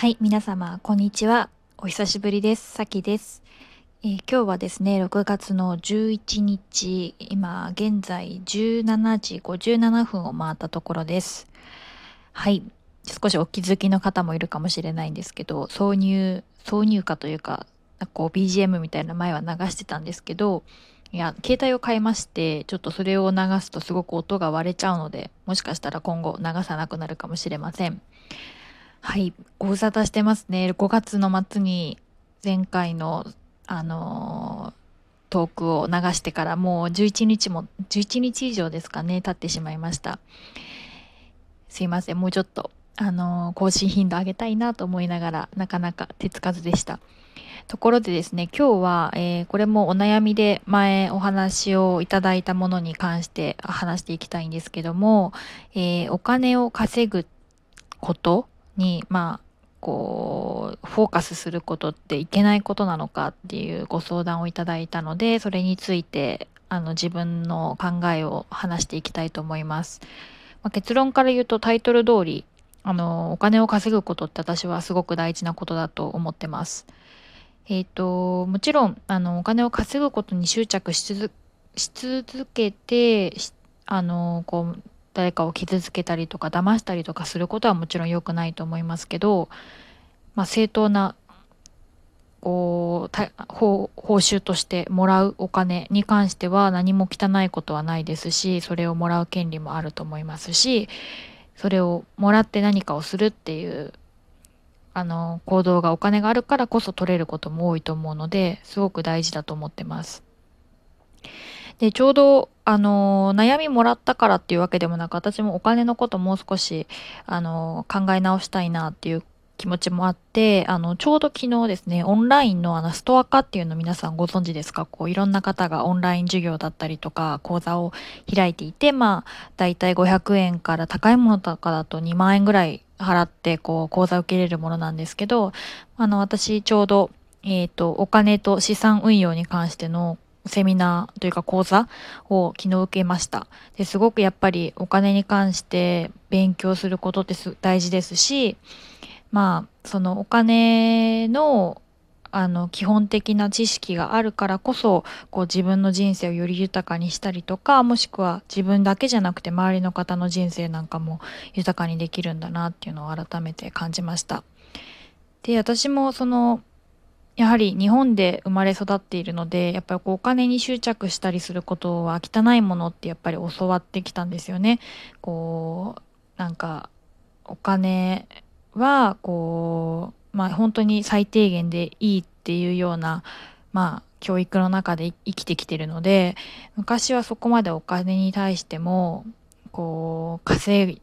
はい、皆様、こんにちは。お久しぶりです。さきです、えー今日はですね、6月の11日、今、現在17時57分を回ったところです。はい。少しお気づきの方もいるかもしれないんですけど、挿入、挿入歌というか、なんかこう BGM みたいな前は流してたんですけど、いや、携帯を変えまして、ちょっとそれを流すとすごく音が割れちゃうので、もしかしたら今後流さなくなるかもしれません。はい、ご無沙汰してますね。5月の末に前回の、あのートークを流してからもう11日も、11日以上ですかね、経ってしまいました。すいません、もうちょっと、あのー更新頻度上げたいなと思いながら、なかなか手つかずでした。ところでですね、今日は、えーこれもお悩みで前お話をいただいたものに関して話していきたいんですけども、えーお金を稼ぐことに、まあ、こう、フォーカスすることっていけないことなのかっていうご相談をいただいたので、それについて、あの、自分の考えを話していきたいと思います。まあ、結論から言うとタイトル通り、あの、お金を稼ぐことって私はすごく大事なことだと思ってます。えっ、と、もちろん、あの、お金を稼ぐことに執着し続し続けて、あの、こう、誰かを傷つけたりとか騙したりとかすることはもちろん良くないと思いますけど、まあ、正当なこうた報報酬としてもらうお金に関しては何も汚いことはないですしそれをもらう権利もあると思いますしそれをもらって何かをするっていうあの行動がお金があるからこそ取れることも多いと思うのですごく大事だと思ってます。で、ちょうど、あの、悩みもらったからっていうわけでもなく、私もお金のこともう少し、あの、考え直したいなっていう気持ちもあって、あの、ちょうど昨日ですね、オンラインのあの、ストア化っていうの皆さんご存知ですか？こう、いろんな方がオンライン授業だったりとか、講座を開いていて、まあ、だいたい500円から高いものとかだと2万円ぐらい払って、こう、講座を受けれるものなんですけど、あの、私ちょうど、えっ、と、お金と資産運用に関してのセミナーというか講座を昨日受けました。ですごくやっぱりお金に関して勉強することってす大事ですし、まあ、そのお金のあの基本的な知識があるからこそこう自分の人生をより豊かにしたりとかもしくは自分だけじゃなくて周りの方の人生なんかも豊かにできるんだなっていうのを改めて感じました。で私もそのやはり日本で生まれ育っているのでやっぱりお金に執着したりすることは汚いものってやっぱり教わってきたんですよね。こうなんかお金はこうまあ本当に最低限でいいっていうようなまあ教育の中で生きてきてるので昔はそこまでお金に対してもこう稼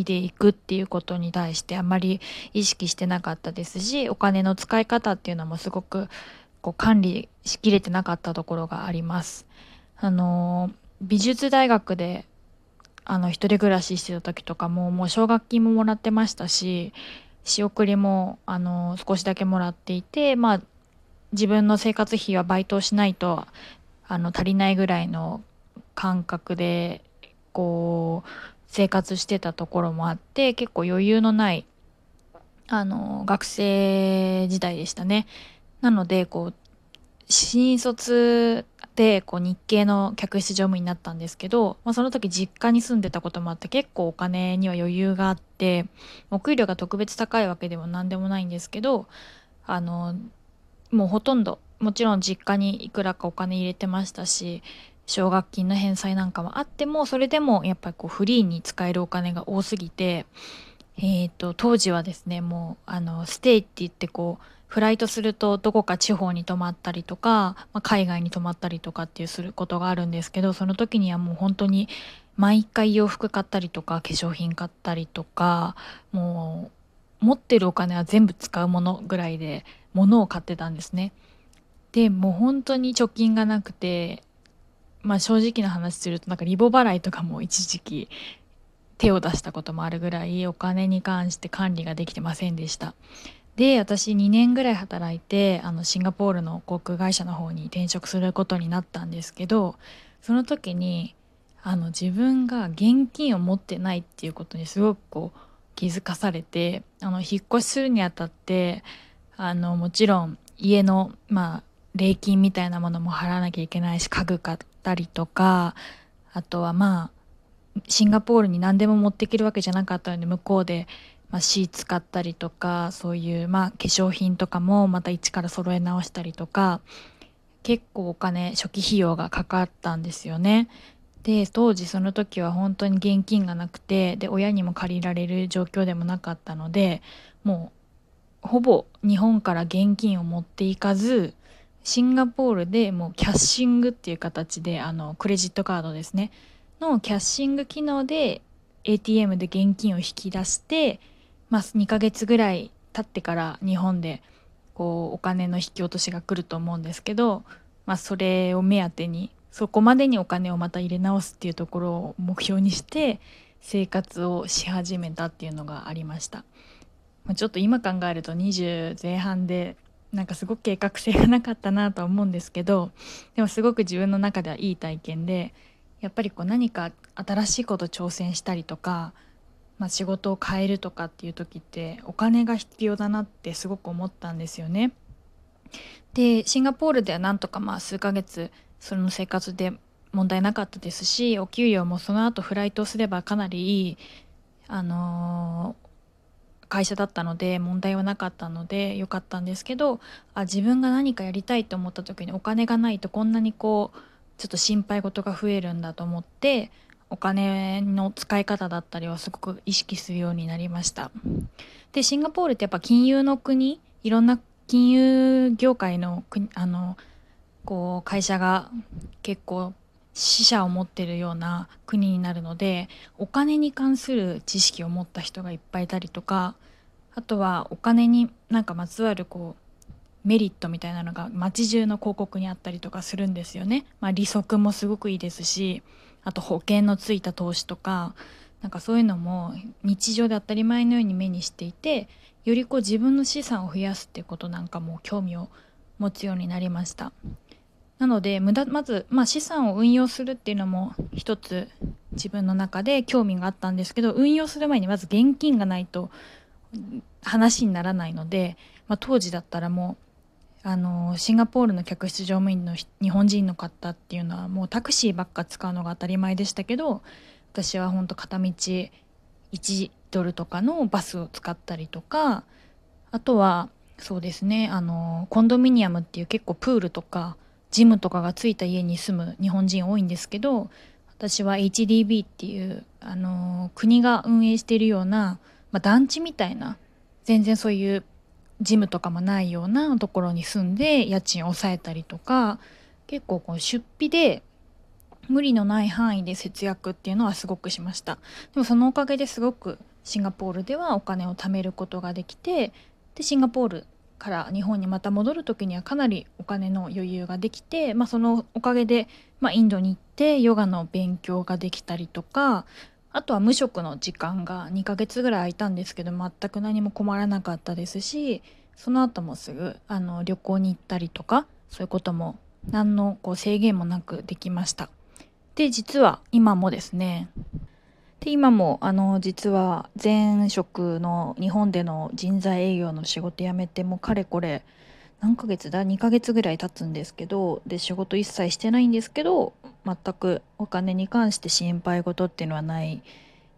いでいくっていうことに対してあまり意識してなかったですしお金の使い方っていうのもすごくこう管理しきれてなかったところがあります。あの美術大学であの一人暮らししてた時とかももう奨学金ももらってましたし仕送りもあの少しだけもらっていてまあ自分の生活費はバイトをしないとあの足りないぐらいの感覚でこう生活してたところもあって結構余裕のないあの学生時代でしたね。なのでこう新卒でこう日系の客室乗務員になったんですけど、まあ、その時実家に住んでたこともあって結構お金には余裕があってお給料が特別高いわけでも何でもないんですけどあのもうほとんどもちろん実家にいくらかお金入れてましたし奨学金の返済なんかもあってもそれでもやっぱりこうフリーに使えるお金が多すぎて、えー、と当時はですねもうあのステイって言ってこうフライトするとどこか地方に泊まったりとか、まあ、海外に泊まったりとかっていうすることがあるんですけどその時にはもう本当に毎回洋服買ったりとか化粧品買ったりとかもう持ってるお金は全部使うものぐらいで物を買ってたんですね。でもう本当に貯金がなくてまあ正直な話するとなんかリボ払いとかも一時期手を出したこともあるぐらいお金に関して管理ができてませんでした。で私2年ぐらい働いてあのシンガポールの航空会社の方に転職することになったんですけどその時にあの自分が現金を持ってないっていうことにすごくこう気づかされてあの引っ越しするにあたってあのもちろん家のまあ礼金みたいなものも払わなきゃいけないし家具買ったりとかあとはまあシンガポールに何でも持っていけるわけじゃなかったので向こうで、まあ、シーツ買ったりとかそういうまあ化粧品とかもまた一から揃え直したりとか結構お金初期費用がかかったんですよね。で当時その時は本当に現金がなくてで親にも借りられる状況でもなかったのでもうほぼ日本から現金を持っていかずシンガポールでもうキャッシングっていう形であのクレジットカードですねのキャッシング機能で ATM で現金を引き出して、まあ、2ヶ月ぐらい経ってから日本でこうお金の引き落としが来ると思うんですけど、まあ、それを目当てにそこまでにお金をまた入れ直すっていうところを目標にして生活をし始めたっていうのがありました。ちょっと今考えると20前半でなんかすごく計画性がなかったなとは思うんですけどでもすごく自分の中ではいい体験でやっぱりこう何か新しいこと挑戦したりとか、まあ、仕事を変えるとかっていう時ってお金が必要だなってすごく思ったんですよね。でシンガポールではなんとかまあ数ヶ月その生活で問題なかったですしお給料もその後フライトすればかなりいい、あのー、会社だったので問題はなかったのでよかったんですけどあ自分が何かやりたいと思った時にお金がないとこんなにこうちょっと心配事が増えるんだと思ってお金の使い方だったりはすごく意識するようになりました。でシンガポールってやっぱ金融の国いろんな金融業界の国あのこう会社が結構死者を持ってるような国になるのでお金に関する知識を持った人がいっぱいいたりとかあとはお金になんかまつわるこうメリットみたいなのが街中の広告にあったりとかするんですよね。まあ、利息もすごくいいですしあと保険のついた投資とかなんかそういうのも日常で当たり前のように目にしていてよりこう自分の資産を増やすっていうことなんかも興味を持つようになりました。なので無駄まず、まあ、資産を運用するっていうのも一つ自分の中で興味があったんですけど運用する前にまず現金がないと話にならないので、まあ、当時だったらもうあのシンガポールの客室乗務員の日本人の方っていうのはもうタクシーばっか使うのが当たり前でしたけど私は本当片道1ドルとかのバスを使ったりとかあとはそうですねあのコンドミニアムっていう結構プールとかジムとかがついた家に住む日本人多いんですけど私は HDB っていう、あの国が運営しているような、まあ、団地みたいな全然そういうジムとかもないようなところに住んで家賃を抑えたりとか結構こう出費で無理のない範囲で節約っていうのはすごくしました。でもそのおかげですごくシンガポールではお金を貯めることができてでシンガポールから日本にまた戻る時にはかなりお金の余裕ができて、まあ、そのおかげで、まあ、インドに行ってヨガの勉強ができたりとかあとは無職の時間が2ヶ月ぐらい空いたんですけど全く何も困らなかったですしその後もすぐあの旅行に行ったりとかそういうことも何のこう制限もなくできました。で実は今もですねで今もあの実は前職の日本での人材営業の仕事辞めてもうかれこれ何ヶ月だ？2ヶ月ぐらい経つんですけどで仕事一切してないんですけど全くお金に関して心配事っていうのはない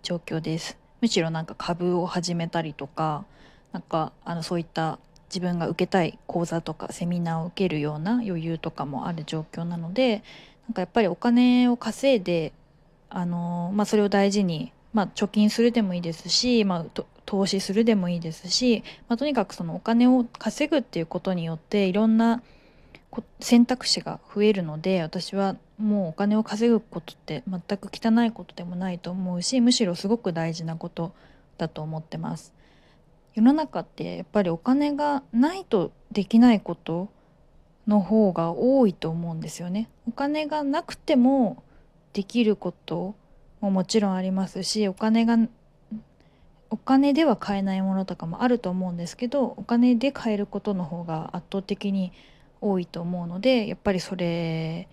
状況です。むしろなんか株を始めたりとかなんかあのそういった自分が受けたい講座とかセミナーを受けるような余裕とかもある状況なのでなんかやっぱりお金を稼いであのまあ、それを大事に、まあ、貯金するでもいいですし、まあ、投資するでもいいですし、まあ、とにかくそのお金を稼ぐっていうことによっていろんな選択肢が増えるので私はもうお金を稼ぐことって全く汚いことでもないと思うしむしろすごく大事なことだと思ってます。世の中ってやっぱりお金がないとできないことの方が多いと思うんですよね。お金がなくてもできることももちろんありますしお金がお金では買えないものとかもあると思うんですけどお金で買えることの方が圧倒的に多いと思うのでやっぱりそれ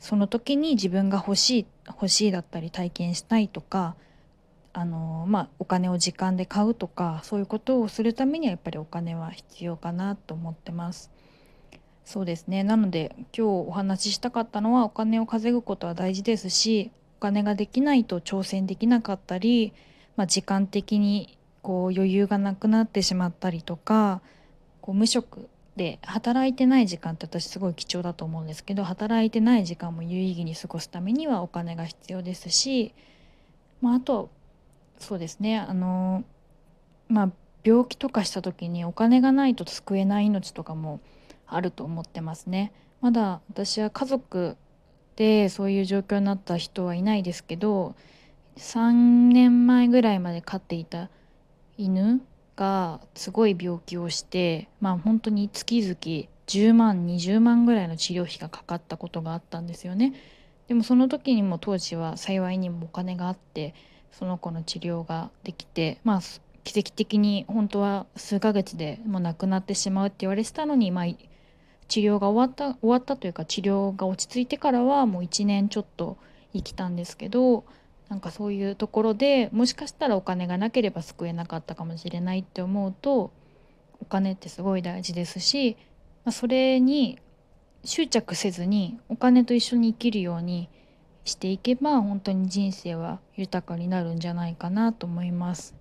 その時に自分が欲しい欲しいだったり体験したいとかあのまあ、お金を時間で買うとかそういうことをするためにはやっぱりお金は必要かなと思ってます。そうですね。なので今日お話ししたかったのはお金を稼ぐことは大事ですしお金ができないと挑戦できなかったり、まあ、時間的にこう余裕がなくなってしまったりとかこう無職で働いてない時間って私すごい貴重だと思うんですけど働いてない時間も有意義に過ごすためにはお金が必要ですし、まあ、あとそうですね。あのまあ病気とかした時にお金がないと救えない命とかもあると思ってますね。まだ私は家族でそういう状況になった人はいないですけど3年前ぐらいまで飼っていた犬がすごい病気をしてまあ本当に月々10万20万ぐらいの治療費がかかったことがあったんですよね。でもその時にも当時は幸いにもお金があってその子の治療ができてまあ奇跡的に本当は数ヶ月でもう亡くなってしまうって言われてたのに、まあ、治療が終わった終わったというか治療が落ち着いてからはもう1年ちょっと生きたんですけどなんかそういうところでもしかしたらお金がなければ救えなかったかもしれないって思うとお金ってすごい大事ですし、まあ、それに執着せずにお金と一緒に生きるようにしていけば本当に人生は豊かになるんじゃないかなと思います。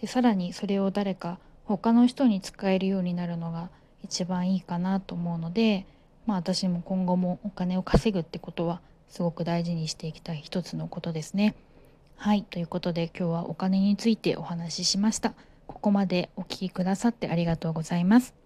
でさらにそれを誰か他の人に使えるようになるのが一番いいかなと思うので、まあ、私も今後もお金を稼ぐってことはすごく大事にしていきたい一つのことですね。はいということで今日はお金についてお話ししました。ここまでお聴きくださってありがとうございます。